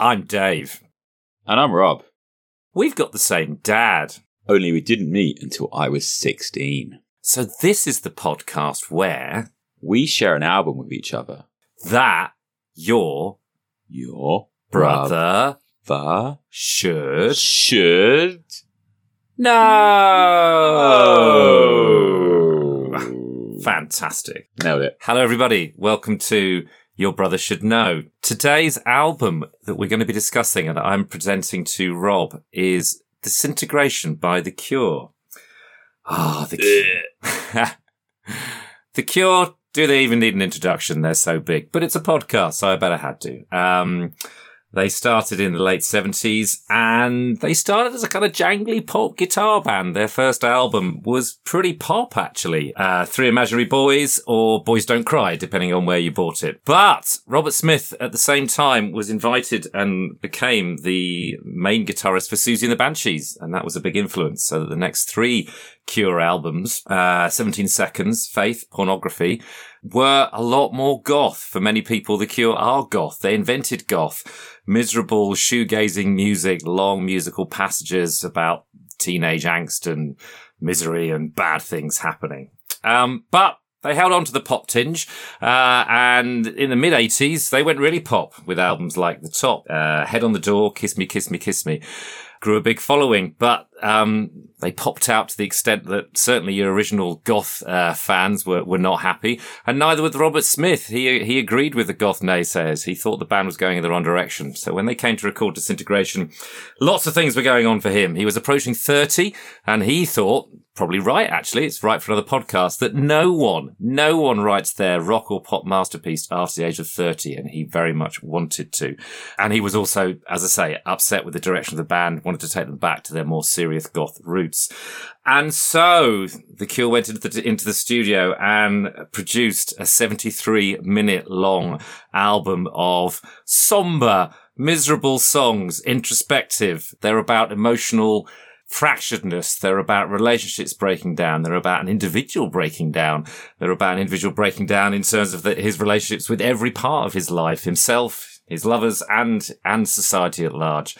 I'm Dave. And I'm Rob. We've got the same dad. Only we didn't meet until I was 16. So this is the podcast where We share an album with each other. that your Your brother brother should should know. Oh. Fantastic. Nailed it. Hello, everybody. Welcome to Your Brother Should Know. Today's album that we're going to be discussing and I'm presenting to Rob is Disintegration by The Cure. Ah, The Cure. the Cure, do they even need an introduction? They're so big, but it's a podcast, so I better had to. Um, they started in the late 70s and they started as a kind of jangly pop guitar band. Their first album was pretty pop, actually. Uh, Three Imaginary Boys or Boys Don't Cry, depending on where you bought it. But Robert Smith at the same time was invited and became the main guitarist for Siouxsie and the Banshees. And that was a big influence. So the next three Cure albums, uh, 17 Seconds, Faith, Pornography, were a lot more goth. For many people, The Cure are goth. They invented goth. Miserable shoegazing music, long musical passages about teenage angst and misery and bad things happening. Um, but they held on to the pop tinge, uh, and in the mid 80s, they went really pop with albums like The Top, uh, Head on the Door, Kiss Me, Kiss Me, Kiss Me. Grew a big following, but um, they popped out to the extent that certainly your original goth uh, fans were, were not happy, and neither was Robert Smith. He he agreed with the goth naysayers. He thought the band was going in the wrong direction. So when they came to record Disintegration, lots of things were going on for him. He was approaching thirty, and he thought probably right, actually. It's right for another podcast that no one, no one writes their rock or pop masterpiece after the age of 30. And he very much wanted to. And he was also, as I say, upset with the direction of the band, wanted to take them back to their more serious goth roots. And so the Cure went into the, into the studio and produced a 73 minute long album of somber, miserable songs, introspective. They're about emotional fracturedness. They're about relationships breaking down. They're about an individual breaking down. They're about an individual breaking down in terms of the, his relationships with every part of his life, himself, his lovers, and and society at large.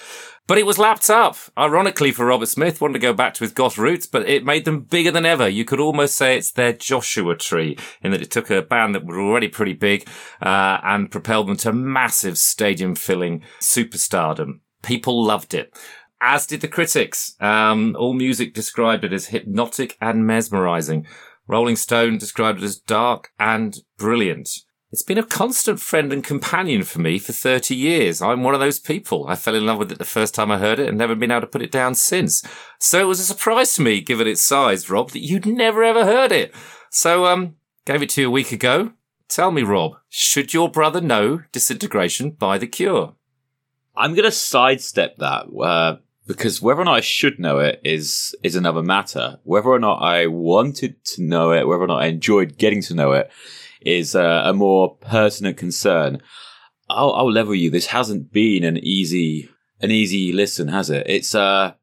But it was lapped up, ironically, for Robert Smith, wanted to go back to his goth roots, but it made them bigger than ever. You could almost say it's their Joshua tree, in that it took a band that were already pretty big uh, and propelled them to massive stadium-filling superstardom. People loved it as did the critics. Um, All Music described it as hypnotic and mesmerizing. Rolling Stone described it as dark and brilliant. It's been a constant friend and companion for me for 30 years. I'm one of those people. I fell in love with it the first time I heard it and never been able to put it down since. So it was a surprise to me, given its size, Rob, that you'd never ever heard it. So, um, gave it to you a week ago. Tell me, Rob, should your brother know Disintegration by The Cure? I'm going to sidestep that uh, because whether or not I should know it is is another matter. Whether or not I wanted to know it, whether or not I enjoyed getting to know it, is uh, a more pertinent concern. I'll, I'll level you. This hasn't been an easy an easy listen, has it? It's uh,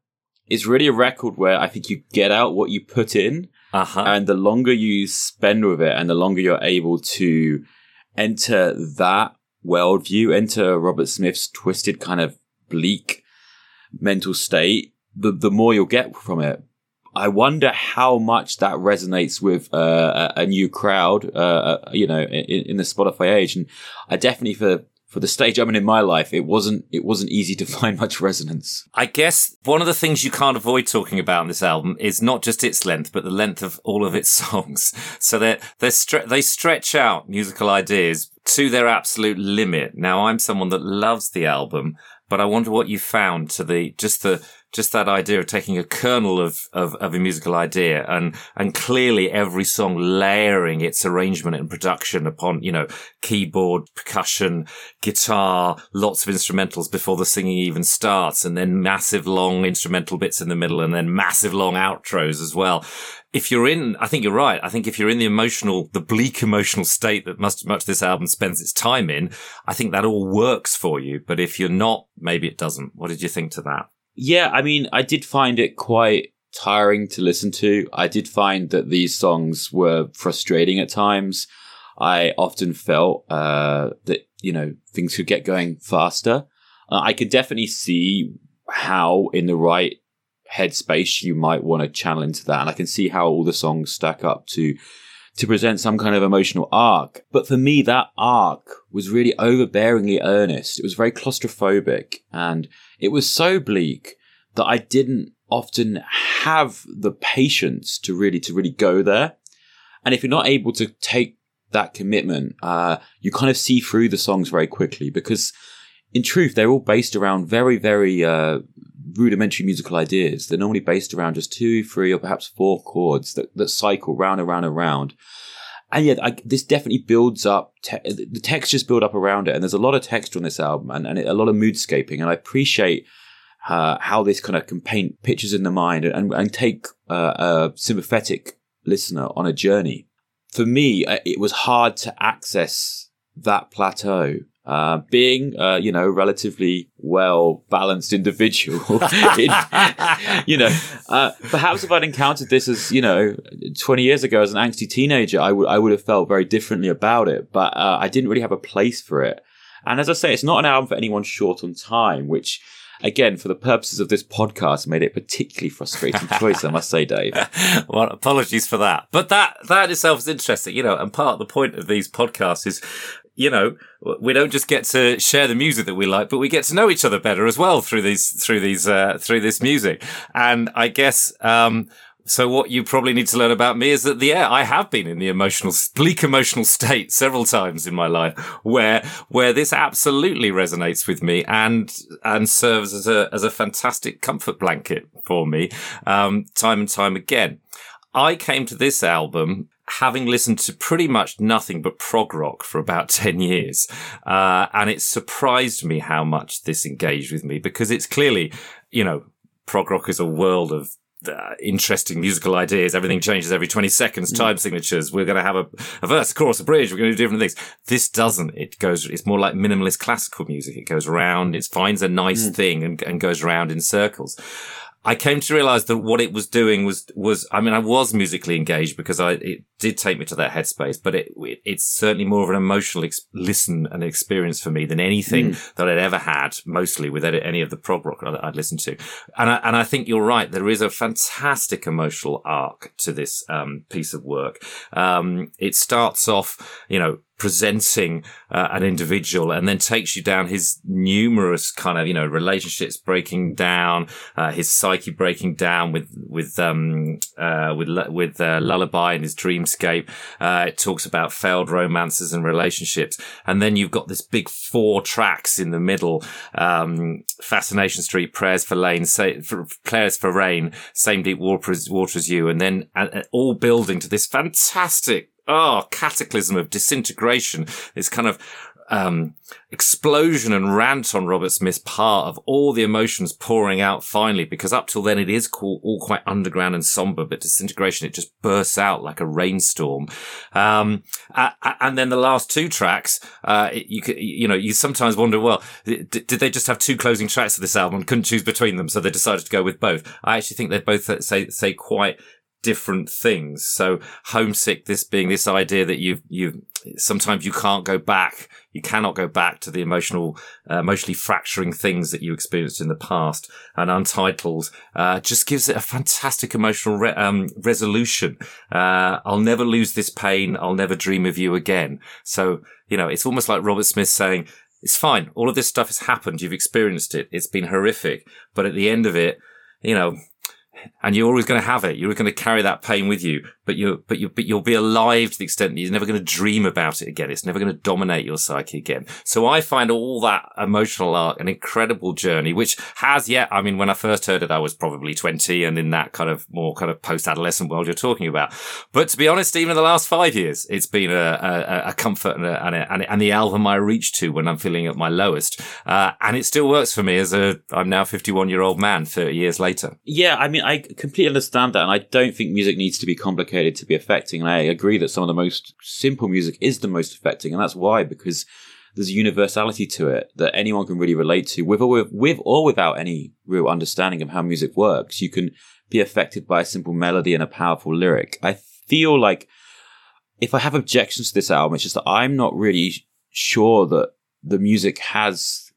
it's really a record where I think you get out what you put in, Uh-huh. and the longer you spend with it, and the longer you're able to enter that worldview, enter Robert Smith's twisted kind of bleak mental state, the the more you'll get from it. I wonder how much that resonates with uh, a, new crowd, uh, uh, you know, in, in the Spotify age. And I definitely, for for the stage I'm in in my life, it wasn't it wasn't easy to find much resonance. I guess one of the things you can't avoid talking about in this album is not just its length, but the length of all of its songs. So they they stre- they stretch out musical ideas to their absolute limit. Now, I'm someone that loves the album, but I wonder what you found to the just the just that idea of taking a kernel of, of, of a musical idea and, and clearly every song layering its arrangement and production upon, you know, keyboard, percussion, guitar, lots of instrumentals before the singing even starts and then massive long instrumental bits in the middle and then massive long outros as well. If you're in, I think you're right. I think if you're in the emotional, the bleak emotional state that much, much this album spends its time in, I think that all works for you. But if you're not, maybe it doesn't. What did you think to that? Yeah, I mean, I did find it quite tiring to listen to. I did find that these songs were frustrating at times. I often felt uh, that you know things could get going faster. Uh, I could definitely see how, in the right headspace, you might want to channel into that, and I can see how all the songs stack up to to present some kind of emotional arc. But for me, that arc was really overbearingly earnest. It was very claustrophobic, and it was so bleak that I didn't often have the patience to really to really go there. And if you're not able to take that commitment, uh, you kind of see through the songs very quickly because in truth, they're all based around very, very, uh, rudimentary musical ideas. They're normally based around just two, three, or perhaps four chords that, that cycle round and round and round. And yet, I, this definitely builds up, te- the textures build up around it. And there's a lot of texture on this album and, and a lot of moodscaping. And I appreciate uh, how this kind of can paint pictures in the mind and, and take uh, a sympathetic listener on a journey for me, uh, it was hard to access that plateau. Uh, being, uh, you know, relatively well balanced individual, in, you know, uh, perhaps if I'd encountered this as, you know, 20 years ago as an angsty teenager, I would, I would have felt very differently about it, but, uh, I didn't really have a place for it. And as I say, it's not an album for anyone short on time, which again, for the purposes of this podcast, made it particularly frustrating choice, I must say, Dave. well, apologies for that. But that, that itself is interesting, you know, and part of the point of these podcasts is, you know, we don't just get to share the music that we like, but we get to know each other better as well through these, through these, uh, through this music. And I guess, um, so what you probably need to learn about me is that the yeah, I have been in the emotional, bleak emotional state several times in my life where, where this absolutely resonates with me and, and serves as a, as a fantastic comfort blanket for me, um, time and time again. I came to this album having listened to pretty much nothing but prog rock for about 10 years. Uh, and it surprised me how much this engaged with me because it's clearly, you know, prog rock is a world of uh, interesting musical ideas. Everything changes every 20 seconds. Time mm. signatures. We're going to have a, a verse, a chorus, a bridge. We're going to do different things. This doesn't. It goes, it's more like minimalist classical music. It goes around, it finds a nice mm. thing and, and goes around in circles. I came to realize that what it was doing was, was, I mean, I was musically engaged because I, it did take me to that headspace, but it, it it's certainly more of an emotional ex- listen and experience for me than anything mm. that I'd ever had, mostly with any of the prog rock that I'd listened to. And I, and I think you're right. There is a fantastic emotional arc to this, um, piece of work. Um, it starts off, you know, presenting uh, an individual and then takes you down his numerous kind of you know relationships breaking down uh, his psyche breaking down with with um uh, with with uh, lullaby and his dreamscape. Uh, it talks about failed romances and relationships. And then you've got this big four tracks in the middle um, fascination street prayers for lane say for, prayers for rain same deep water as, water as you and then uh, all building to this fantastic oh, cataclysm of disintegration, this kind of um, explosion and rant on Robert Smith's part of all the emotions pouring out finally, because up till then it is cool, all quite underground and somber, but disintegration, it just bursts out like a rainstorm. Um, and then the last two tracks, uh, you you know, you sometimes wonder, well, did they just have two closing tracks of this album and couldn't choose between them? So they decided to go with both. I actually think they both uh, say, say quite different things. So homesick, this being this idea that you you sometimes you can't go back, you cannot go back to the emotional, uh, emotionally fracturing things that you experienced in the past. And Untitled uh, just gives it a fantastic emotional re- um, resolution. Uh, I'll never lose this pain. I'll never dream of you again. So you know, it's almost like Robert Smith saying. It's fine. All of this stuff has happened. You've experienced it. It's been horrific. But at the end of it, you know, and you're always going to have it. You're going to carry that pain with you, but you, but you, but you'll be alive to the extent that you're never going to dream about it again. It's never going to dominate your psyche again. So I find all that emotional arc an incredible journey, which has yet, I mean, when I first heard it, I was probably 20 and in that kind of more kind of post-adolescent world you're talking about. But to be honest, even in the last five years, it's been a, a, a comfort and, a, and, a, and, the album I reach to when I'm feeling at my lowest. Uh, and it still works for me as a, I'm now 51 year old man 30 years later. Yeah. I mean, I completely understand that, and I don't think music needs to be complicated to be affecting. And I agree that some of the most simple music is the most affecting, and that's why because there's a universality to it that anyone can really relate to, with or with, with or without any real understanding of how music works. You can be affected by a simple melody and a powerful lyric. I feel like if I have objections to this album, it's just that I'm not really sure that the music has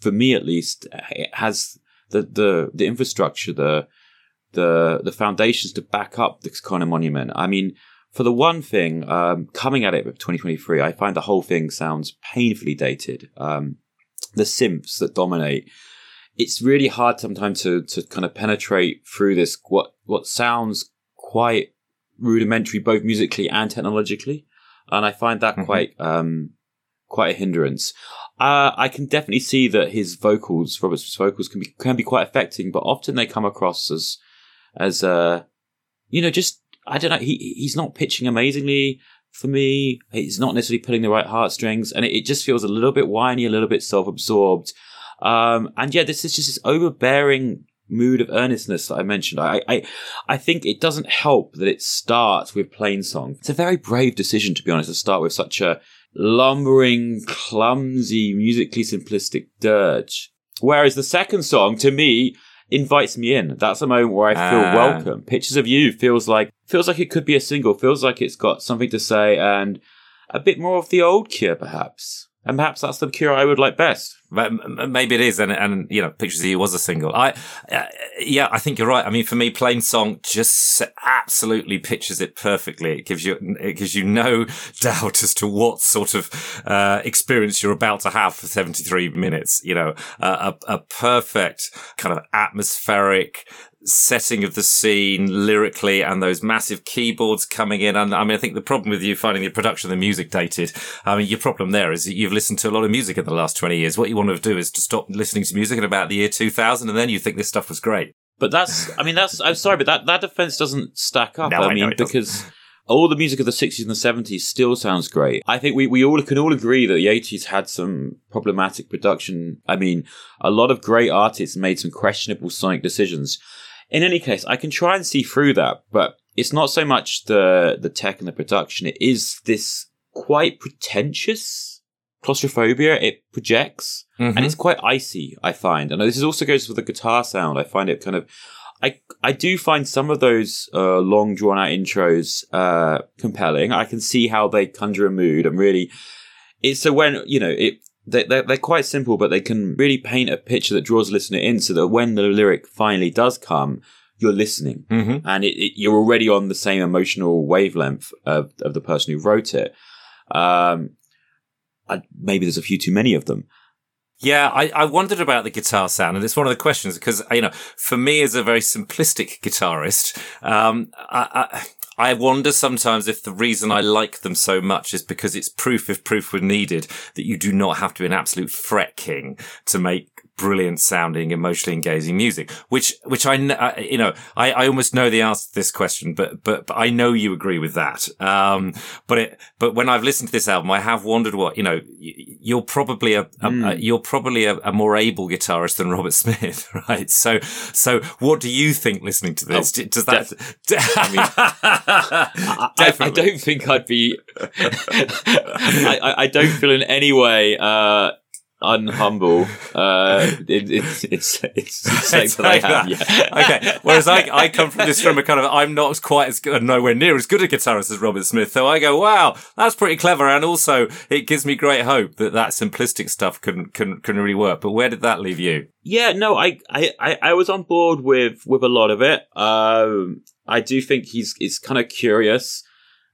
for me at least, eh, it has the the the infrastructure, the the the foundations to back up this kind of monument. I mean, for the one thing, um, coming at it with 2023, I find the whole thing sounds painfully dated. Um, the synths that dominate, it's really hard sometimes to to kind of penetrate through this what what sounds quite rudimentary, both musically and technologically, and I find that mm-hmm. quite um, quite a hindrance. Uh, I can definitely see that his vocals, Robert's vocals, can be can be quite affecting, but often they come across as as uh, you know, just I don't know. He he's not pitching amazingly for me. He's not necessarily pulling the right heartstrings, and it, it just feels a little bit whiny, a little bit self absorbed. Um, and yeah, this is just this overbearing mood of earnestness that I mentioned. I, I, I think it doesn't help that it starts with Plainsong. It's a very brave decision, to be honest, to start with such a lumbering, clumsy, musically simplistic dirge. Whereas the second song, to me, invites me in. That's a moment where I feel ah. welcome. Pictures of You feels like feels like it could be a single. Feels like it's got something to say and a bit more of the old Cure, perhaps. And perhaps that's the Cure I would like best. Maybe it is, and and you know, Pictures of You was a single. I, uh, yeah, I think you're right. I mean, for me, Plainsong just absolutely pictures it perfectly. It gives you it gives you no doubt as to what sort of uh, experience you're about to have for 73 minutes. You know, uh, a a perfect kind of atmospheric setting of the scene lyrically and those massive keyboards coming in. And I mean, I think the problem with you finding the production of the music dated, I mean, your problem there is that you've listened to a lot of music in the last 20 years. What you want to do is to stop listening to music in about the year 2000 and then you think this stuff was great. But that's, I mean, that's, I'm sorry, but that, that defense doesn't stack up. No, I, I mean, because all the music of the 60s and the 70s still sounds great. I think we, we all can all agree that the 80s had some problematic production. I mean, a lot of great artists made some questionable sonic decisions. In any case, I can try and see through that, but it's not so much the the tech and the production. It is this quite pretentious claustrophobia it projects, mm-hmm. and it's quite icy. I find, and this also goes with the guitar sound. I find it kind of. I I do find some of those uh, long drawn out intros uh, compelling. I can see how they conjure a mood and really. It's so when you know it they, they're, they're quite simple, but they can really paint a picture that draws the listener in so that when the lyric finally does come, you're listening mm-hmm. and it, it, you're already on the same emotional wavelength of, of the person who wrote it. Um, Maybe there's a few too many of them. Yeah, I, I wondered about the guitar sound, and it's one of the questions because you know, for me as a very simplistic guitarist, um, I, I, I wonder sometimes if the reason I like them so much is because it's proof, if proof were needed, that you do not have to be an absolute fret king to make brilliant sounding, emotionally engaging music, which, which I, uh, you know, I, I almost know the answer to this question, but, but, but I know you agree with that. Um, but it, but when I've listened to this album, I have wondered what, you know, you're probably a, a, mm. a hmm. you're probably a, a, more able guitarist than Robert Smith, right? So, so what do you think listening to this? Oh, Does that, def- I, mean, I, I, don't think I'd be, I, I don't feel in any way, uh, unhumble. Uh, it, it's it's it's, it's like that. Yeah. okay. Whereas I I come from this from a kind of I'm not quite as good, nowhere near as good a guitarist as Robert Smith. So I go, wow, that's pretty clever, and also it gives me great hope that that simplistic stuff can can can really work. But where did that leave you? Yeah, no, I I I was on board with with a lot of it. Um, I do think he's it's kind of curious.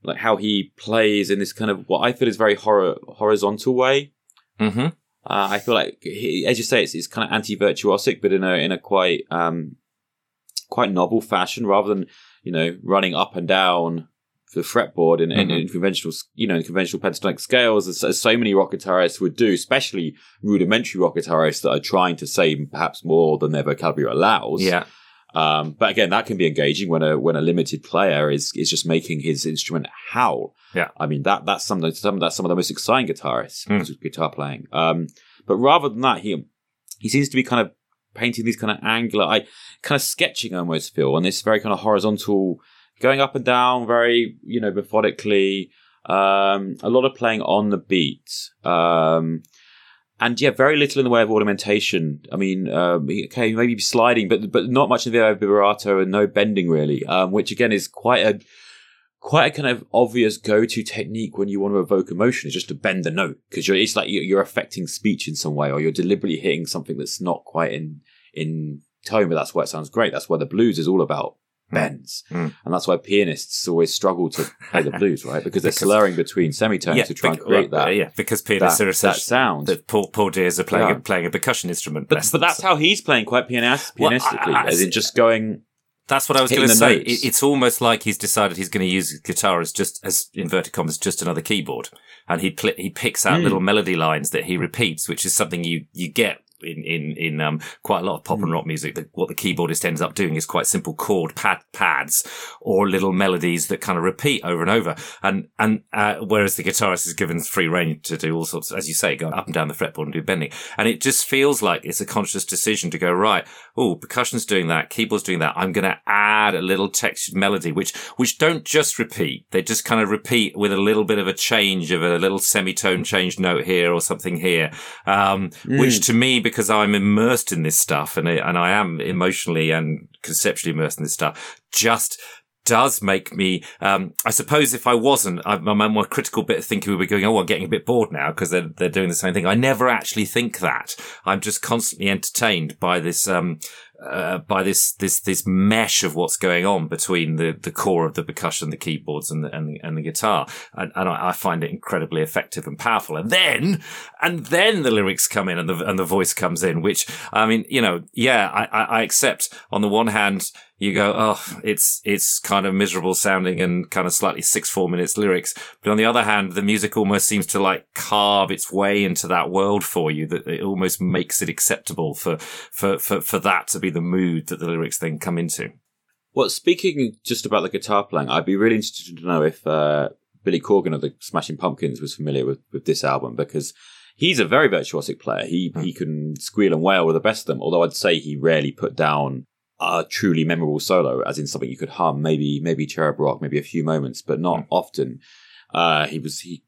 Like how he plays in this kind of what I feel is very horror, horizontal way. Mm-hmm. Uh, I feel like, he, as you say, it's, it's kind of anti-virtuosic, but in a in a quite um, quite novel fashion, rather than you know running up and down the fretboard in, mm-hmm. in, in, conventional, you know, in conventional pentatonic scales, as, as, so many rock guitarists would do, especially rudimentary rock guitarists that are trying to say perhaps more than their vocabulary allows. Yeah. Um, but again, that can be engaging when a when a limited player is is just making his instrument howl. Yeah, I mean that that's some some that's some of the most exciting guitarists mm. guitar playing. Um, but rather than that, he he seems to be kind of painting these kind of angular, I kind of sketching almost feel, and this very kind of horizontal, going up and down, very you know methodically. Um, a lot of playing on the beat. Um, and yeah, very little in the way of ornamentation. I mean, um, okay, maybe sliding, but but not much in the way of vibrato and no bending really, um, which again is quite a quite a kind of obvious go-to technique when you want to evoke emotion is just to bend the note because it's like you're affecting speech in some way or you're deliberately hitting something that's not quite in in tone but that's why it sounds great that's why the blues is all about Bends Mm. and that's why pianists always struggle to play the blues right because they're slurring between semitones to try and create well, that yeah, because pianists that, are that essentially sound that Paul, Paul Deers are playing Yeah. a, playing a percussion instrument. but, but that's so- how he's playing quite pianis- Well, I- pianistically I- as in just going That's what I was going to say. It, it's almost like he's decided he's going to use guitar as just as inverted commas, just another keyboard, and he pl- he picks out Mm. little melody lines that he repeats, which is something you you get. In in in um, quite a lot of pop Hmm. and rock music, that what the keyboardist ends up doing is quite simple chord pad pads or little melodies that kind of repeat over and over. And and uh, whereas the guitarist is given free reign to do all sorts, as you say, go up and down the fretboard and do bending. And it just feels like it's a conscious decision to go right. Oh, percussion's doing that, keyboard's doing that. I'm going to add a little textured melody, which which don't just repeat. They just kind of repeat with a little bit of a change of a little semitone change note here or something here, um, which to me, because I'm immersed in this stuff and I, and I am emotionally and conceptually immersed in this stuff, just does make me. Um, I suppose if I wasn't, I, my more critical bit of thinking would be going, "Oh, I'm getting a bit bored now because they're they're doing the same thing." I never actually think that. I'm just constantly entertained by this. Um, uh, by this this this mesh of what's going on between the, the core of the percussion, the keyboards, and the and the, and the guitar, and, and I, I find it incredibly effective and powerful. And then and then the lyrics come in and the and the voice comes in, which I mean, you know, yeah, I, I, I accept. On the one hand, you go, oh, it's it's kind of miserable sounding and kind of slightly six four minutes lyrics, but on the other hand, the music almost seems to like carve its way into that world for you. That it almost makes it acceptable for for for for that to be the mood that the lyrics then come into. Well, speaking just about the guitar playing, I'd be really interested to know if uh, Billy Corgan of the Smashing Pumpkins was familiar with, with this album because he's a very virtuosic player. He he can squeal and wail with the best of them. Although I'd say he rarely put down a truly memorable solo, as in something you could hum. Maybe maybe Cherub Rock, maybe a few moments, but not often. Uh, he was he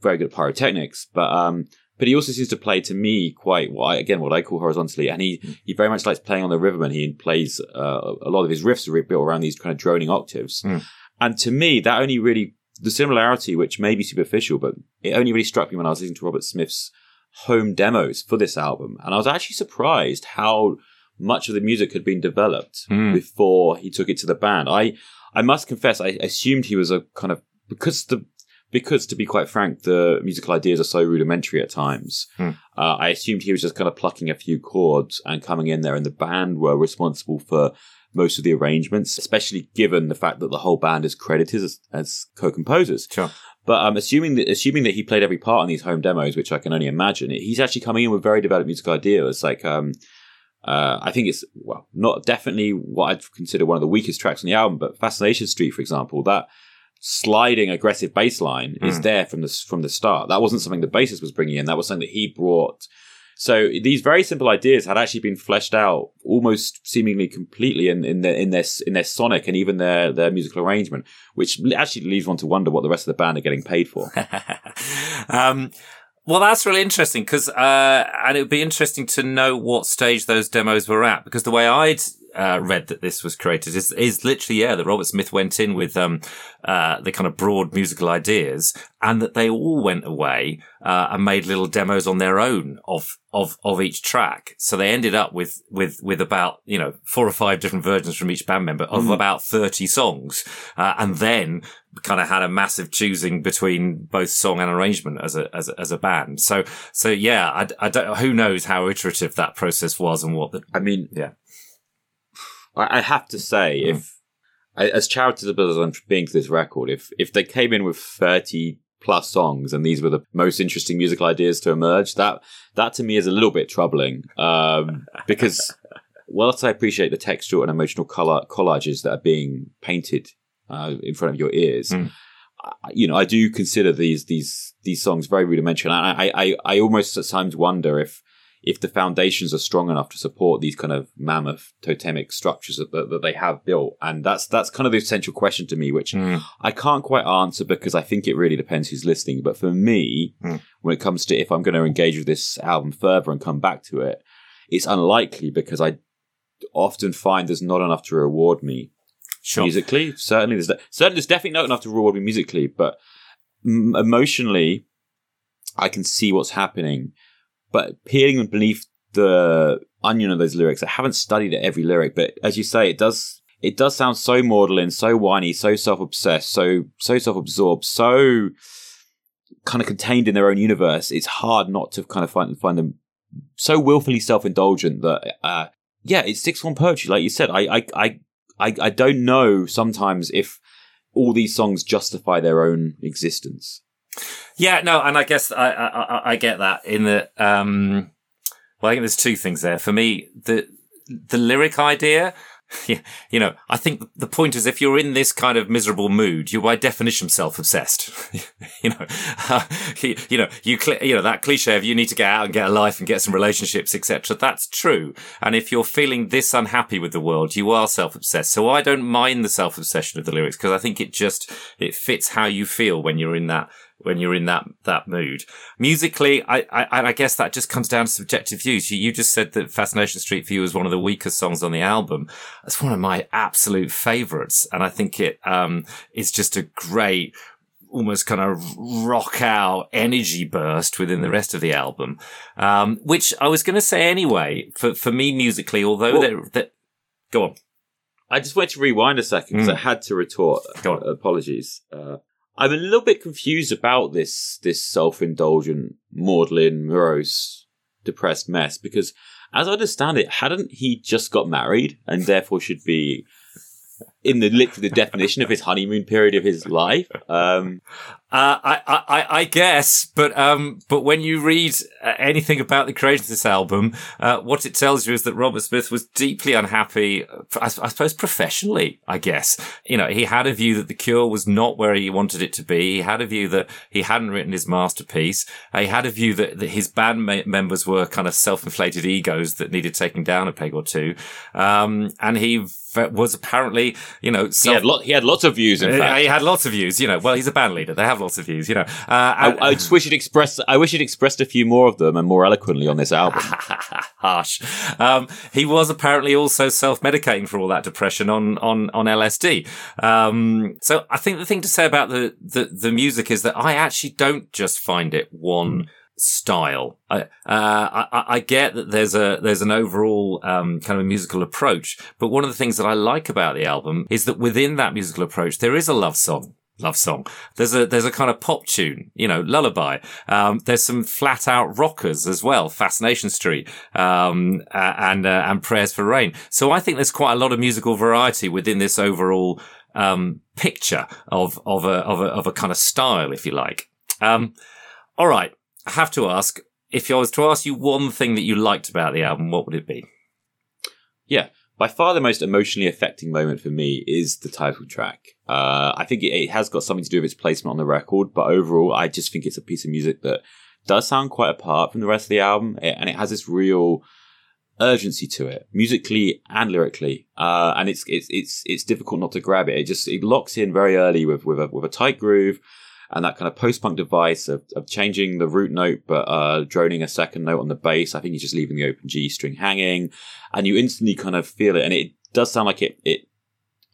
very good at pyrotechnics, but um, but he also seems to play to me quite what I, again what I call horizontally, and he he very much likes playing on the rhythm, and he plays uh, a lot of his riffs are built around these kind of droning octaves, Mm. and to me that only really the similarity, which may be superficial, but it only really struck me when I was listening to Robert Smith's home demos for this album, and I was actually surprised how much of the music had been developed Mm. before he took it to the band. I I must confess, I assumed he was a kind of because the because to be quite frank, the musical ideas are so rudimentary at times. Hmm. Uh, I assumed he was just kind of plucking a few chords and coming in there, and the band were responsible for most of the arrangements, especially given the fact that the whole band is credited as, as co-composers. Sure. But um, assuming that assuming that he played every part in these home demos, which I can only imagine, he's actually coming in with very developed musical ideas. Like um, uh, I think it's well, not definitely what I'd consider one of the weakest tracks on the album, but Fascination Street, for example, that sliding aggressive bass line is Mm. there from the from the start. That wasn't something the bassist was bringing in. That was something that he brought. So these very simple ideas had actually been fleshed out almost seemingly completely in, in their in their in their sonic and even their their musical arrangement, which actually leaves one to wonder what the rest of the band are getting paid for. um, well, that's really interesting because, uh, and it would be interesting to know what stage those demos were at because the way I'd uh, read that this was created is, is literally, yeah, that Robert Smith went in with, um, uh, the kind of broad musical ideas and that they all went away, uh, and made little demos on their own of, of, of each track. So they ended up with, with, with about, you know, four or five different versions from each band member of Mm. about 30 songs. Uh, and then kind of had a massive choosing between both song and arrangement as a, as a, as a band. So, so yeah, I, I don't, who knows how iterative that process was and what the, I mean, Yeah. I, I have to say, Mm. if as charitable as I'm being to this record, if if they came in with thirty plus songs and these were the most interesting musical ideas to emerge, that that to me is a little bit troubling um, because whilst I appreciate the textual and emotional color collages that are being painted uh, in front of your ears. Mm. I- You know, I do consider these these these songs very rudimentary, and I, I, I, I almost at times wonder if if the foundations are strong enough to support these kind of mammoth totemic structures that, that, that they have built. And that's that's kind of the essential question to me, which Mm. I can't quite answer because I think it really depends who's listening. But for me, Mm. when it comes to if I'm going to engage with this album further and come back to it, it's unlikely because I often find there's not enough to reward me Sure. musically. Certainly, there's certainly there's definitely not enough to reward me musically, but m- emotionally, I can see what's happening. But peeling beneath the onion of those lyrics, I haven't studied every lyric, but as you say, it does it does sound so maudlin, so whiny, so self obsessed, so so self absorbed, so kind of contained in their own universe. It's hard not to kind of find find them so willfully self indulgent that uh, yeah, it's six form poetry, like you said. I I I I, I don't know sometimes if all these songs justify their own existence. Yeah, no, and I guess I I, I get that in the um. Well, I think there's two things there. For me, the the lyric idea you know, I think the point is if you're in this kind of miserable mood, you're by definition self-obsessed. you know, you, you, know, you, cl- you know, that cliche of you need to get out and get a life and get some relationships, etc. That's true. And if you're feeling this unhappy with the world, you are self-obsessed. So I don't mind the self-obsession of the lyrics because I think it just, it fits how you feel when you're in that when you're in that that mood. Musically, I, I I guess that just comes down to subjective views. You, you just said that Fascination Street for you is one of the weakest songs on the album. It's one of my absolute favorites, and I think it um is just a great almost kind of rock out energy burst within the rest of the album. Um, which I was going to say anyway, for, for me musically, although well, they're, go on. I just wanted to rewind a second because mm. I had to retort. Go on. Apologies. Uh, I'm a little bit confused about this this self indulgent, maudlin, morose, depressed mess because, as I understand it, hadn't he just got married and therefore should be in the literally the definition of his honeymoon period of his life? Um, uh, I, I, I guess, but um, but when you read uh, anything about the creation of this album, uh, what it tells you is that Robert Smith was deeply unhappy. I, I, suppose professionally, I guess you know he had a view that the Cure was not where he wanted it to be. He had a view that he hadn't written his masterpiece. Uh, he had a view that, that his band members were kind of self-inflated egos that needed taking down a peg or two, um, and he was apparently, you know, self- he had, lo- he had lots of views. In fact, he had lots of views. You know, well, he's a band leader; they have lots of views. You know, uh, I, I, just wish he'd expressed. I wish he'd expressed a few more of them and more eloquently on this album. Harsh. Um, he was apparently also self-medicating for all that depression on on on LSD. Um, so I think the thing to say about the, the the music is that I actually don't just find it one style. I, uh, I, I get that there's a there's an overall um, kind of musical approach, but one of the things that I like about the album is that within that musical approach there is a love song. Love song. There's a there's a kind of pop tune, you know, lullaby. Um, there's some flat out rockers as well, Fascination Street, um, and uh, and Prayers for Rain. So I think there's quite a lot of musical variety within this overall um, picture of of a of a of a kind of style, if you like. Um, all right, I have to ask if I was to ask you one thing that you liked about the album, what would it be? Yeah, by far the most emotionally affecting moment for me is the title track. Uh, I think it, it, has got something to do with its placement on the record, but overall, I just think it's a piece of music that does sound quite apart from the rest of the album, and it has this real urgency to it, musically and lyrically. Uh, and it's it's it's it's difficult not to grab it. It just it locks in very early with with a with a tight groove and that kind of post punk device of, of changing the root note but uh, droning a second note on the bass. I think he's just leaving the open G string hanging, and you instantly kind of feel it. And it does sound like it. It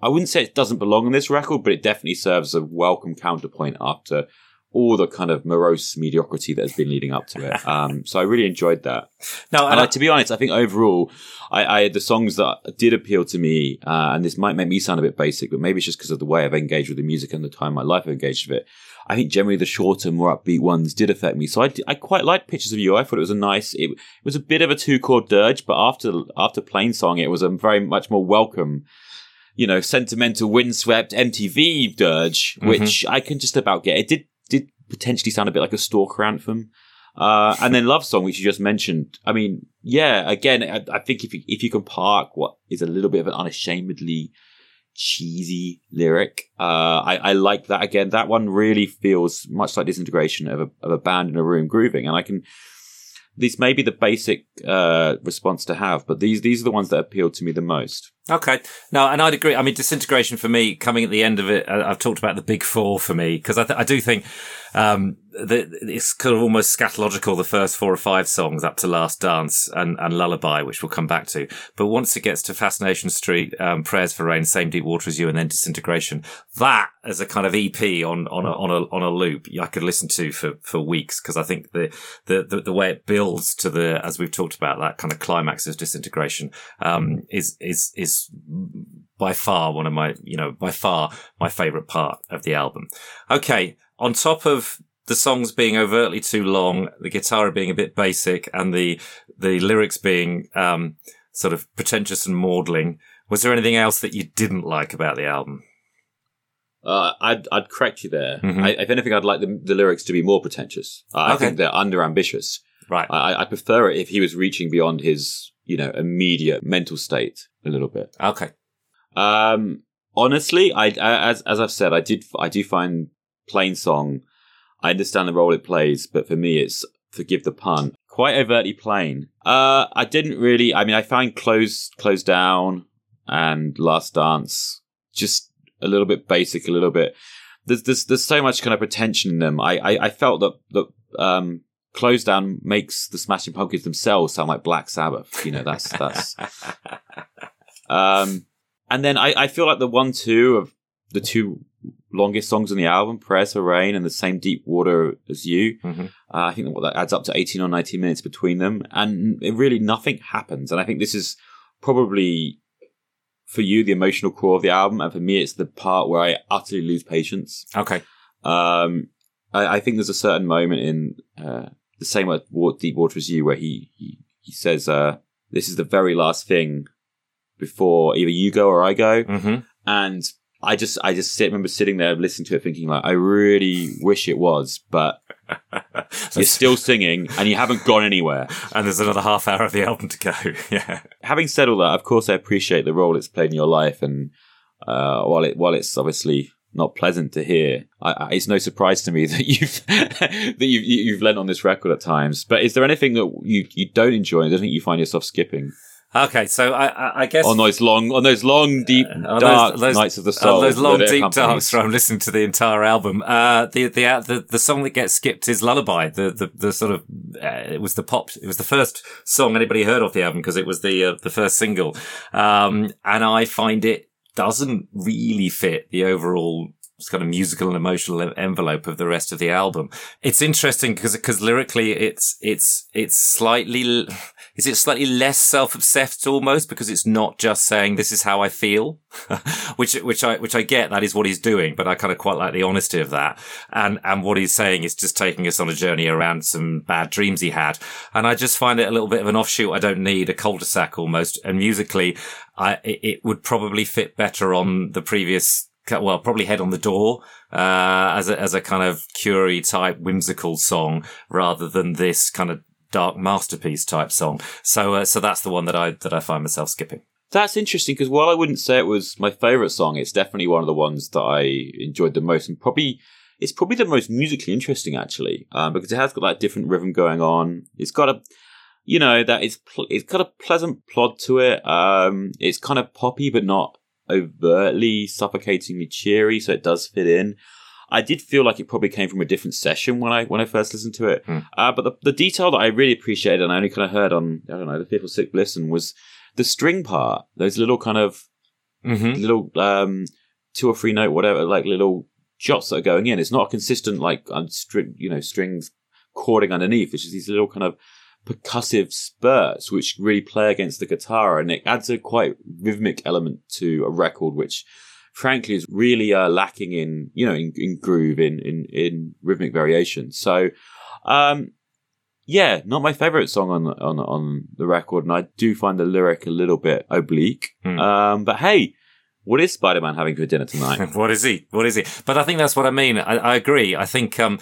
I wouldn't say it doesn't belong on this record, but it definitely serves a welcome counterpoint after all the kind of morose mediocrity that has been leading up to it. Um, so I really enjoyed that. No, and, and to be honest, I think overall, I, I the songs that did appeal to me, uh, and this might make me sound a bit basic, but maybe it's just because of the way I've engaged with the music and the time my life I've engaged with it. I think generally the shorter, more upbeat ones did affect me. So I, I quite liked Pictures of You. I thought it was a nice, it, it was a bit of a two chord dirge, but after, after Plainsong, it was a very much more welcome, you know, sentimental, windswept MTV dirge, mm-hmm. which I can just about get. It did, did potentially sound a bit like a stalker anthem. Uh, and then Love Song, which you just mentioned. I mean, yeah, again, I, I think if you, if you can park what is a little bit of an unashamedly cheesy lyric. Uh, I, I like that again. That one really feels much like disintegration of a, of a band in a room grooving. And I can, this may be the basic uh, response to have, but these these are the ones that appeal to me the most. Okay, no, and I'd agree. I mean, disintegration for me, coming at the end of it, I've talked about the big four for me because I, th- I do think um, the, it's kind of almost scatological, the first four or five songs up to Last Dance and, and Lullaby, which we'll come back to. But once it gets to Fascination Street, um, Prayers for Rain, Same Deep Water as You, and then Disintegration, that as a kind of EP on, on a, on a, on a loop, I could listen to for, for weeks because I think the, the, the, the, way it builds to the, as we've talked about, that kind of climax of Disintegration, um, is, is, is by far one of my, you know, by far my favorite part of the album. Okay. On top of the songs being overtly too long, the guitar being a bit basic, and the the lyrics being um, sort of pretentious and maudling. Was there anything else that you didn't like about the album? Uh, I'd I'd correct you there. Mm-hmm. I, if anything, I'd like the, the lyrics to be more pretentious. I okay. think they're under ambitious. Right. I, I prefer it if he was reaching beyond his you know immediate mental state a little bit. Okay. Um. Honestly, I, I as as I've said, I did I do find Plainsong I understand the role it plays, but for me, it's forgive the pun, quite overtly plain. Uh, I didn't really. I mean, I find close Closedown and Last Dance just a little bit basic, a little bit. There's there's there's so much kind of pretension in them. I I, I felt that that um, Closedown makes the Smashing Pumpkins themselves sound like Black Sabbath. You know, that's that's. um, and then I I feel like the one two of the two longest songs on the album, Prayers for Rain and the same Deep Water as You. Mm-hmm. Uh, I think that adds up to 18 or 19 minutes between them. And really nothing happens. And I think this is probably for you the emotional core of the album. And for me, it's the part where I utterly lose patience. Okay. Um, I, I think there's a certain moment in uh, the same Deep Water as You where he, he, he says, uh, this is the very last thing before either you go or I go. Mm-hmm. And I just I just sit, remember sitting there listening to it, thinking like, I really wish it was, but you're still singing and you haven't gone anywhere. And there's another half hour of the album to go. yeah. Having said all that, of course, I appreciate the role it's played in your life, and uh, while it while it's obviously not pleasant to hear, I, I, it's no surprise to me that you've that you've you've lent on this record at times. But is there anything that you you don't enjoy? and think you find yourself skipping? Okay, so I, I guess on those long, on those long, deep, uh, dark those, those, nights of the soul, on those long, deep darks where I'm listening to the entire album. Uh, the, the the the song that gets skipped is "Lullaby." The the, the sort of uh, it was the pop. It was the first song anybody heard off the album because it was the uh, the first single, um, and I find it doesn't really fit the overall kind of musical and emotional envelope of the rest of the album. It's interesting because because lyrically it's it's it's slightly is it slightly less self-obsessed almost because it's not just saying this is how I feel, which which I which I get that is what he's doing, but I kind of quite like the honesty of that. And and what he's saying is just taking us on a journey around some bad dreams he had, and I just find it a little bit of an offshoot. I don't need a cul-de-sac almost, and musically, I it, it would probably fit better on the previous well, probably head on the door, uh, as a, as a kind of Curie type whimsical song rather than this kind of dark masterpiece type song. So, uh, so that's the one that I, that I find myself skipping. That's interesting because while I wouldn't say it was my favorite song, it's definitely one of the ones that I enjoyed the most and probably it's probably the most musically interesting actually um, because it has got that different rhythm going on. It's got a you know that it's pl- it's got a pleasant plod to it. Um, it's kind of poppy but not overtly suffocatingly cheery, so it does fit in. I did feel like it probably came from a different session when I when I first listened to it. Mm. Uh, but the, the detail that I really appreciated and I only kind of heard on I don't know the fifth or sixth listen was the string part. Those little kind of mm-hmm. little um, two or three note whatever like little shots that are going in. It's not a consistent like um, string you know strings chording underneath. It's just these little kind of percussive spurts which really play against the guitar and it adds a quite rhythmic element to a record which frankly is really uh, lacking in you know in, in groove in, in in rhythmic variation so um yeah not my favorite song on on on the record and i do find the lyric a little bit oblique mm. um but hey what is Spider-Man having for dinner tonight? what is he? What is he? But I think that's what I mean. I, I agree. I think um,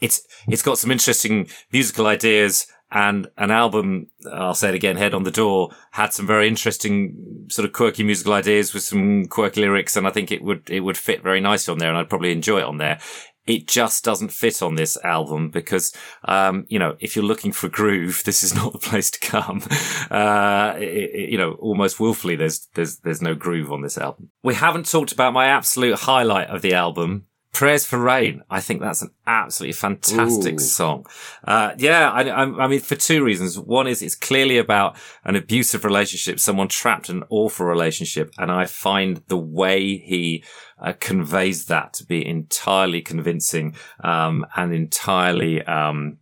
it's it's got some interesting musical ideas and an album, I'll say it again, Head on the Door, had some very interesting sort of quirky musical ideas with some quirky lyrics, and I think it would it would fit very nicely on there, and I'd probably enjoy it on there. It just doesn't fit on this album because, um, you know, if you're looking for groove, this is not the place to come. Uh, it, it, you know, almost willfully, there's there's there's no groove on this album. We haven't talked about my absolute highlight of the album, Prayers for Rain. I think that's an absolutely fantastic Ooh. song. Uh, yeah, I, I, I mean, for two reasons. One is it's clearly about an abusive relationship, someone trapped in an awful relationship. And I find the way he uh, conveys that to be entirely convincing, um, and entirely, um,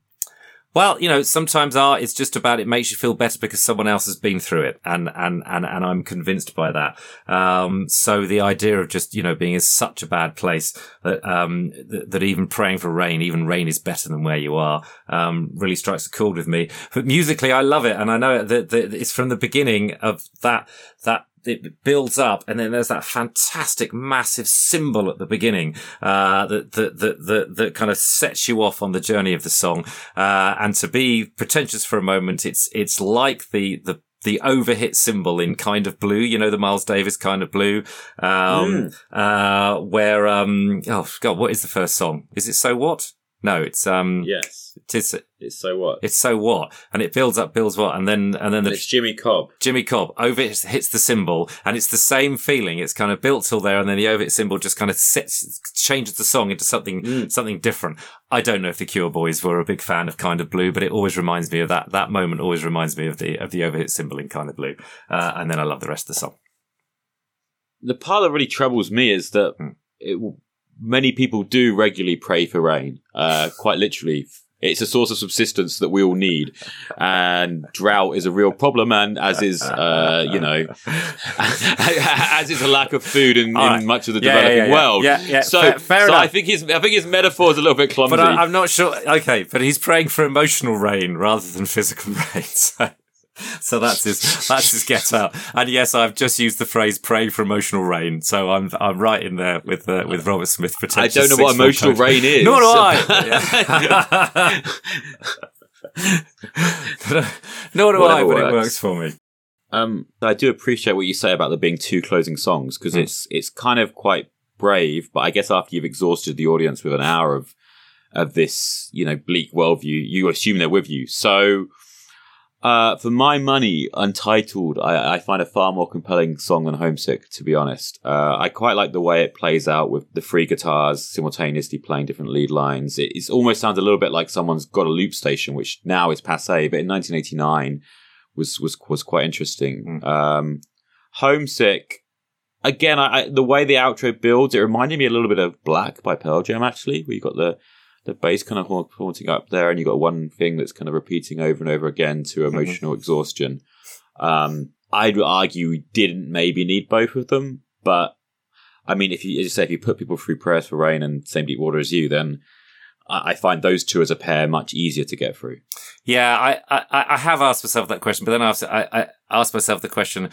well, you know, sometimes art is just about it makes you feel better because someone else has been through it, and and and and I'm convinced by that. Um, so the idea of just you know being in such a bad place that um that, that even praying for rain, even rain is better than where you are, um, really strikes a chord with me. But musically, I love it, and I know that, that it's from the beginning of that that it builds up and then there's that fantastic massive cymbal at the beginning uh, that, that, that, that, that kind of sets you off on the journey of the song uh, and to be pretentious for a moment it's it's like the the the overhit cymbal in kind of blue, you know, the Miles Davis kind of blue, um, uh, where, um, oh God, what is the first song? Is it So What? No, it's, um, Yes. it is, It's so what? it's So What? And it builds up, builds what? And then, and then And the it's Jimmy Cobb. Jimmy Cobb over hits, the cymbal, and it's the same feeling. It's kind of built till there, and then the overhit cymbal just kind of sets, changes the song into something Mm. something different. I don't know if the Cure Boys were a big fan of Kind of Blue, but it always reminds me of that. That moment always reminds me of the of the overhit cymbal in Kind of Blue, uh, and then I love the rest of the song. The part that really troubles me is that Hmm. it, many people do regularly pray for rain. Uh, quite literally, it's a source of subsistence that we all need, and drought is a real problem. And as is, uh, you know, as is a lack of food in, in right. much of the Yeah, yeah, developing yeah, world. yeah, yeah. So, Fair- fair so I think his, I think his metaphor is a little bit clumsy. But I, I'm not sure. Okay, but he's praying for emotional rain rather than physical rain. So, so that's his that's his get out. And yes, I've just used the phrase "pray for emotional rain." So I'm I'm right in there with uh, with Robert Smith. I don't know what emotional coach. rain is. Nor do I. Nor do I, Whatever but it works. works for me. Um, I do appreciate what you say about there being two closing songs because Mm. it's it's kind of quite brave. But I guess after you've exhausted the audience with an hour of of this, you know, bleak worldview, you assume they're with you. So, uh, for my money, Untitled, I, I find a far more compelling song than Homesick. To be honest, uh, I quite like the way it plays out with the free guitars simultaneously playing different lead lines. It it's almost sounds a little bit like someone's got a loop station, which now is passe, but in 1989 was was was quite interesting. Mm. Um, Homesick. Again, I, I, the way the outro builds, it reminded me a little bit of Black by Pearl Jam, actually, where you got the the bass kind of haunt- haunting up there, and you've got one thing that's kind of repeating over and over again to emotional exhaustion. Um, I'd argue we didn't maybe need both of them, but I mean, if you, as you say, if you put people through prayers for rain and same deep water as you, then I, I find those two as a pair much easier to get through. Yeah, I, I, I have asked myself that question, but then I, asked- I, I asked myself the question.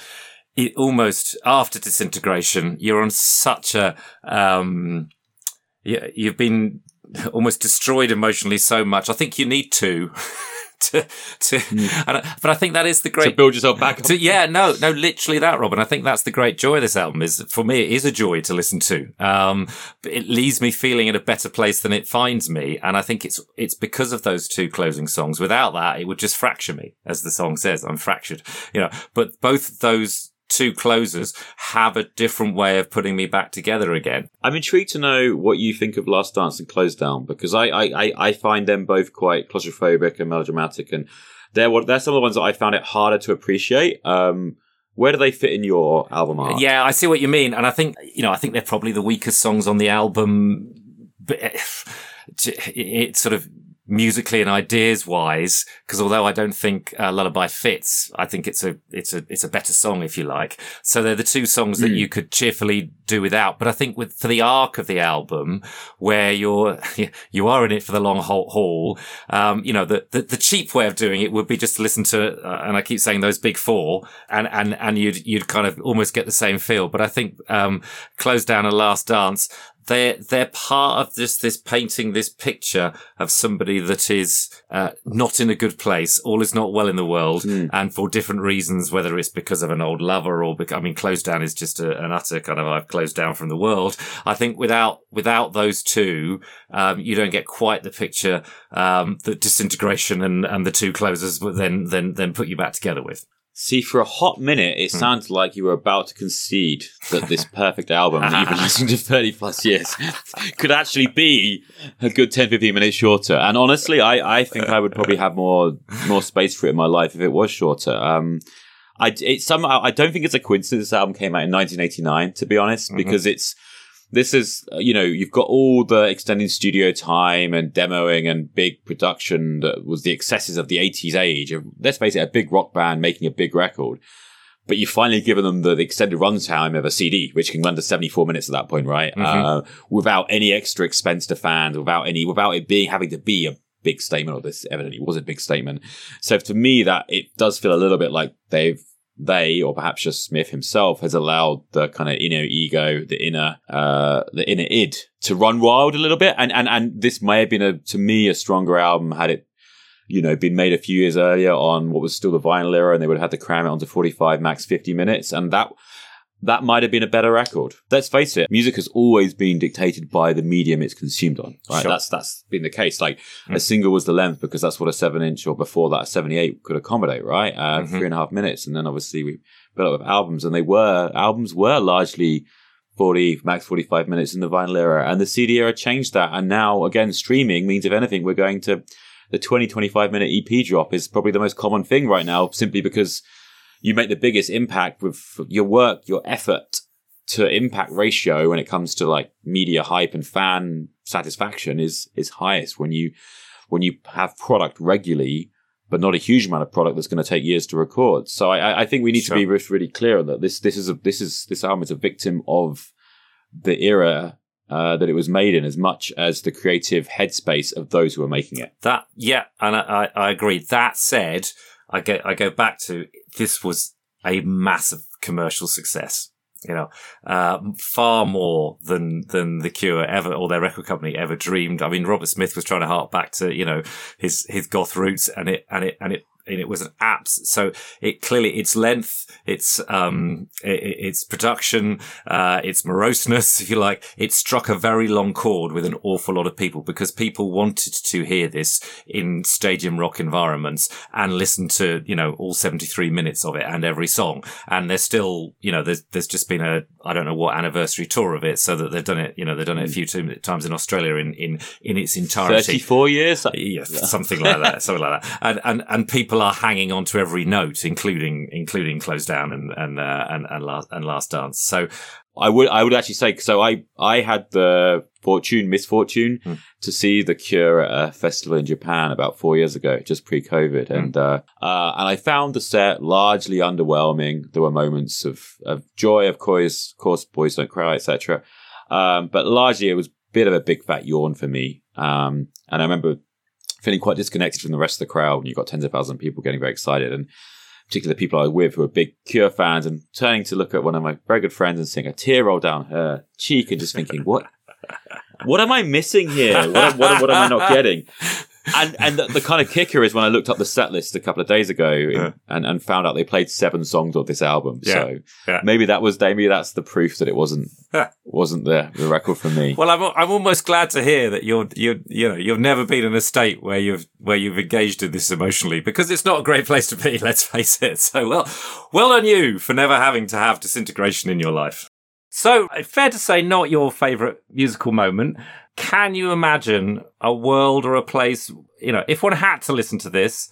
It almost after disintegration, you're on such a um, you, you've been almost destroyed emotionally so much. I think you need two to to. And I, but I think that is the great To build yourself back to, yeah, no, no, literally that, Robin. I think that's the great joy of this album is for me, it is a joy to listen to. Um, it leaves me feeling in a better place than it finds me. And I think it's, it's because of those two closing songs. Without that, it would just fracture me, as the song says. I'm fractured, you know, but both those two closers have a different way of putting me back together again. I'm intrigued to know what you think of Last Dance and Closedown because I, I, I, I find them both quite claustrophobic and melodramatic, and they're what they're some of the ones that I found it harder to appreciate. Um, where do they fit in your album art? Yeah, I see what you mean, and I think you know, I think they're probably the weakest songs on the album. But it- it's sort of musically and ideas wise, because although I don't think uh, Lullaby fits, I think it's a it's a it's a better song if you like. So they're the two songs that Mm. you could cheerfully do without. But I think with for the arc of the album, where you're you are in it for the long haul, um, you know, the, the the cheap way of doing it would be just to listen to, uh, and I keep saying those big four, and and and you'd you'd kind of almost get the same feel. But I think um, Closedown a last dance. They're they're part of this this painting this picture of somebody that is uh, not in a good place. All is not well in the world, Mm. and for different reasons, whether it's because of an old lover or because, I mean, Closedown is just a, an utter kind of I've closed down from the world. I think without without those two, um, you don't get quite the picture um, that disintegration and, and the two closers would then then then put you back together with. See, for a hot minute, it Hmm. sounds like you were about to concede that this perfect album that you've been listening to 30 plus years could actually be a good 10, 15 minutes shorter. And honestly, I, I think I would probably have more, more space for it in my life if it was shorter. Um, I, it's somehow, I don't think it's a coincidence this album came out in 1989, to be honest, Mhm. because it's, this is, uh, you know, you've got all the extended studio time and demoing and big production that was the excesses of the 80s age. of- Let's face it, a big rock band making a big record. But you've finally given them the, the extended runtime of a CD, which can run to 74 minutes at that point, right? Mhm. Uh, without any extra expense to fans, without any, without it being, having to be a big statement, or this evidently was a big statement. So to me, that it does feel a little bit like they've, they, or perhaps just Smith himself, has allowed the kind of inner ego, the inner, uh, the inner id to run wild a little bit. And, and, and this may have been a, to me, a stronger album had it, you know, been made a few years earlier on what was still the vinyl era and they would have had to cram it onto 45, max 50 minutes. And that, that might have been a better record. Let's face it, music has always been dictated by the medium it's consumed on. Right? Sure. That's that's been the case. Like Mm. a single was the length because that's what a seven inch or before that a seventy eight could accommodate, right? Uh, Mhm. Three and a half minutes, and then obviously we built up with albums, and they were albums were largely. 40 max 45 minutes in the vinyl era and the CD era changed that and now again streaming means if anything we're going to the 20 25 minute EP drop is probably the most common thing right now simply because you make the biggest impact with your work, your effort to impact ratio when it comes to like media hype and fan satisfaction is is highest when you when you have product regularly, but not a huge amount of product that's going to take years to record. So I, I think we need Sure. to be really clear on that this this is a this is this album is a victim of the era uh, that it was made in, as much as the creative headspace of those who are making it. That yeah, and I, I, I agree. That said, I go I go back to this was a massive commercial success. You know, uh, far more than than the Cure ever or their record company ever dreamed. I mean, Robert Smith was trying to hark back to you know his his goth roots, and it and it and it and it was an apps. So it clearly its length, its um, its production, uh, its moroseness, if you like, it struck a very long chord with an awful lot of people because people wanted to hear this in stadium rock environments and listen to you know all seventy three minutes of it and every song. And there's still you know there's there's just been a I don't know what anniversary tour of it, so that they've done it you know they've done it a few two- times in Australia in in in its entirety. Thirty four years. Yeah, something like that, something like that, and and and people are hanging on to every note, including including Closedown and and uh, and and last and last dance. So I would I would actually say so. I I had the fortune misfortune Hmm. to see the Cure at a festival in Japan about four years ago, just pre COVID, Hmm. and uh, uh, and I found the set largely underwhelming. There were moments of of joy, of course, of course, boys don't cry, etc. Um, but largely it was a bit of a big fat yawn for me. Um, and I remember feeling quite disconnected from the rest of the crowd when you've got tens of thousands of people getting very excited and particularly the people I was with who are big Cure fans and turning to look at one of my very good friends and seeing a tear roll down her cheek and just thinking, what, what am I missing here? What, what, what am I not getting? And and the, the kind of kicker is when I looked up the set list a couple of days ago Yeah. Uh-huh. and, and found out they played seven songs of this album. Yeah. So Yeah. maybe that was maybe that's the proof that it wasn't wasn't the, the record for me. Well, I'm I'm almost glad to hear that you're you you know you've never been in a state where you've where you've engaged in this emotionally because it's not a great place to be. Let's face it. So well, well on you for never having to have disintegration in your life. So fair to say, not your favourite musical moment. Can you imagine a world or a place? You know, if one had to listen to this,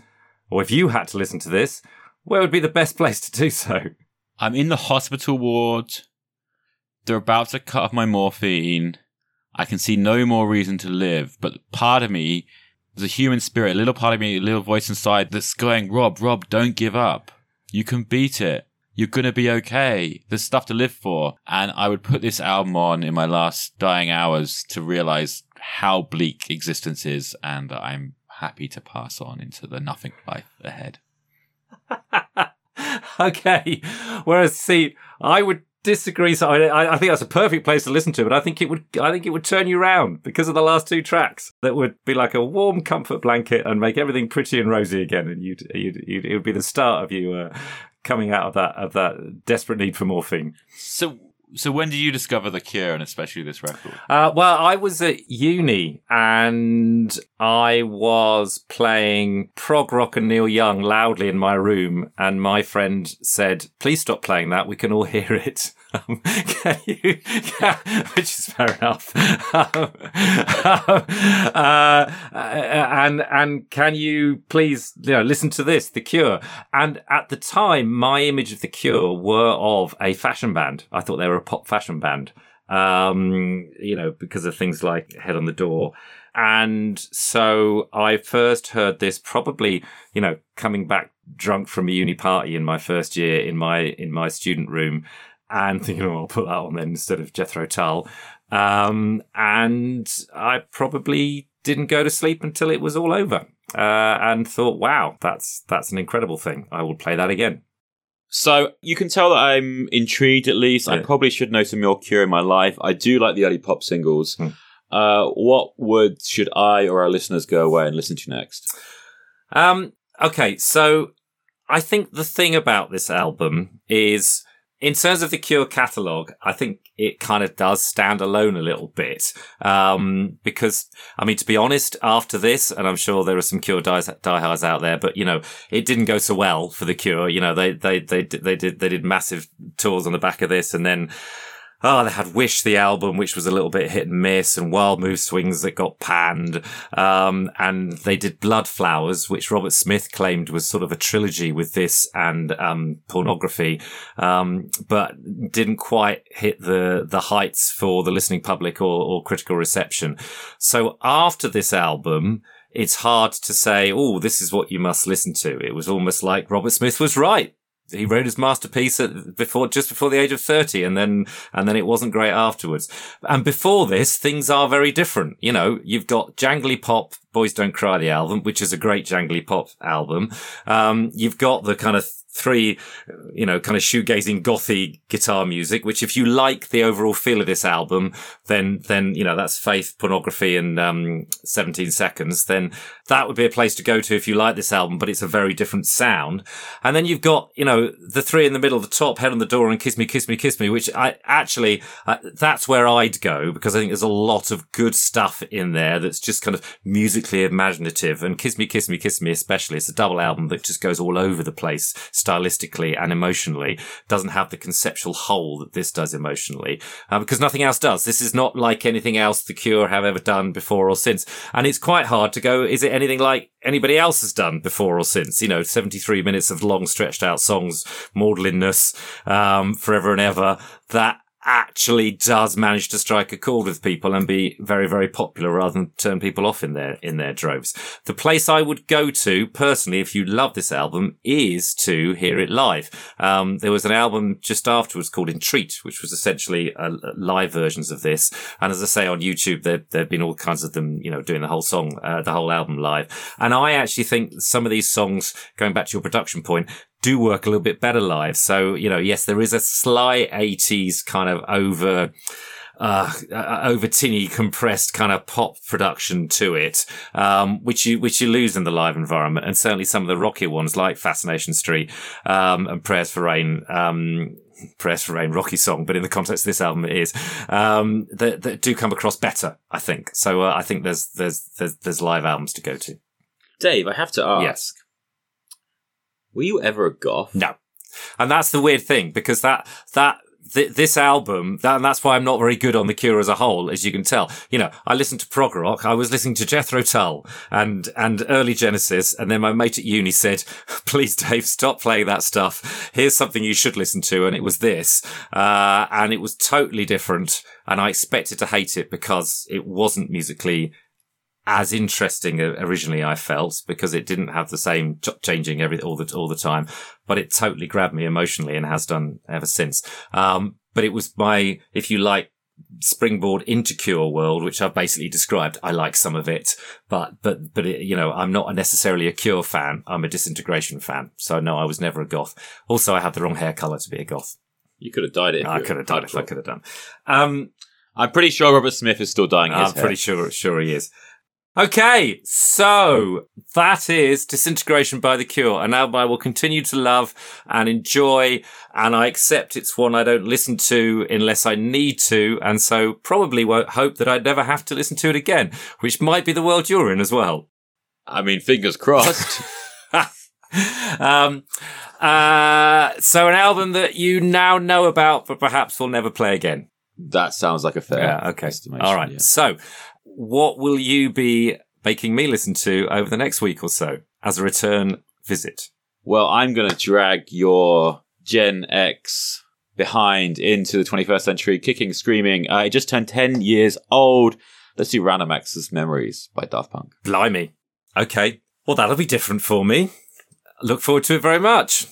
or if you had to listen to this, where would be the best place to do so? I'm in the hospital ward. They're about to cut off my morphine. I can see no more reason to live, but part of me, there's a human spirit, a little part of me, a little voice inside that's going, Rob, Rob, don't give up. You can beat it. You're gonna be okay. There's stuff to live for. And I would put this album on in my last dying hours to realize how bleak existence is and that I'm happy to pass on into the nothing life ahead. okay. Whereas, see, I would disagree. So I, I think that's a perfect place to listen to, but I think it would, I think it would turn you round because of the last two tracks. That would be like a warm comfort blanket and make everything pretty and rosy again, and you'd, you'd, you'd it would be the start of you uh, coming out of that of that desperate need for morphine. So so when did you discover The Cure and especially this record? Uh, well, I was at uni and I was playing prog rock and Neil Young loudly in my room, and my friend said, "Please stop playing that. We can all hear it." Um, you, which is fair enough. Um, uh, and and can you please you know listen to this, The Cure? And at the time, my image of The Cure were of a fashion band. I thought they were a pop fashion band. Um, you know, because of things like Head on the Door. And so I first heard this probably, you know, coming back drunk from a uni party in my first year in my in my student room and thinking, oh, I'll put that on then instead of Jethro Tull. Um, and I probably didn't go to sleep until it was all over. Uh, and thought, wow, that's that's an incredible thing. I will play that again. So you can tell that I'm intrigued. At least yeah. I probably should know some more Cure in my life. I do like the early pop singles. Hmm. Uh, what would should I or our listeners go away and listen to next? Um, okay, so I think the thing about this album is in terms of the Cure catalogue, I think it kind of does stand alone a little bit. Um, because, I mean, to be honest, after this, and I'm sure there are some Cure diehards out there, but, you know, it didn't go so well for the Cure. You know, they, they, they, they did, they did massive tours on the back of this and then, oh, they had Wish the album, which was a little bit hit and miss, and Wild Mood Swings that got panned. Um, and they did Blood Flowers, which Robert Smith claimed was sort of a trilogy with this and um, pornography, um, but didn't quite hit the the heights for the listening public or, or critical reception. So after this album, it's hard to say, oh, this is what you must listen to. It was almost like Robert Smith was right he wrote his masterpiece at, before just before the age of 30 and then and then it wasn't great afterwards. And before this things are very different. You know you've got jangly pop boys don't cry the album which is a great jangly pop album. Um, you've got the kind of three, you know, kind of shoegazing gothy guitar music, which if you like the overall feel of this album, then, then, you know, that's Faith, Pornography and, um, 17 Seconds, then that would be a place to go to if you like this album, but it's a very different sound. And then you've got, you know, the three in the middle, of the top, Head on the Door and Kiss Me, Kiss Me, Kiss Me, which I actually, uh, that's where I'd go because I think there's a lot of good stuff in there that's just kind of musically imaginative and Kiss Me, Kiss Me, Kiss Me, especially. It's a double album that just goes all over the place stylistically and emotionally doesn't have the conceptual hole that this does emotionally uh, because nothing else does. This is not like anything else The Cure have ever done before or since. And it's quite hard to go, is it anything like anybody else has done before or since? You know, 73 minutes of long stretched out songs, maudlinness, um, forever and ever that actually does manage to strike a chord with people and be very, very popular rather than turn people off in their, in their droves. The place I would go to personally, if you love this album, is to hear it live. Um, there was an album just afterwards called Entreat, which was essentially uh, live versions of this. And as I say on YouTube, there, there have been all kinds of them, you know, doing the whole song, uh, the whole album live. And I actually think some of these songs, going back to your production point, do work a little bit better live. So, you know, yes, there is a sly 80s kind of over, uh, uh, over tinny compressed kind of pop production to it, um, which you, which you lose in the live environment. And certainly some of the rockier ones like Fascination Street, um, and Prayers for Rain, um, Prayers for Rain, rocky song, but in the context of this album, it is, um, that, that do come across better, I think. So, uh, I think there's, there's, there's, there's live albums to go to. Dave, I have to ask. Yes. Were you ever a goth? No. And that's the weird thing because that, that, th- this album, that, and that's why I'm not very good on The Cure as a whole, as you can tell. You know, I listened to prog rock, I was listening to Jethro Tull and, and early Genesis, and then my mate at uni said, please Dave, stop playing that stuff. Here's something you should listen to, and it was this. Uh, and it was totally different, and I expected to hate it because it wasn't musically as interesting originally I felt because it didn't have the same changing every all the all the time, but it totally grabbed me emotionally and has done ever since. Um, but it was my, if you like, springboard into Cure world, which I've basically described. I like some of it, but but but it, you know, I'm not necessarily a Cure fan. I'm a Disintegration fan. So no, I was never a goth. Also, I had the wrong hair color to be a goth. You could have dyed it. I could have died if I could have done. Um, I'm pretty sure Robert Smith is still dyeing. I'm pretty sure sure he is. Okay, so that is Disintegration by The Cure, an album I will continue to love and enjoy, and I accept it's one I don't listen to unless I need to, and so probably won't hope that I'd never have to listen to it again, which might be the world you're in as well. I mean, fingers crossed. um, uh, so an album that you now know about, but perhaps will never play again. that sounds like a fair Yeah, okay. estimation. All right. yeah. So, what will you be making me listen to over the next week or so as a return visit? Well, I'm going to drag your Gen X behind into the 21st century, kicking, screaming. Uh, it just turned 10 years old. Let's do Random Access Memories by Daft Punk. Blimey. Okay. Well, that'll be different for me. Look forward to it very much.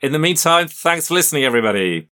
In the meantime, thanks for listening, everybody.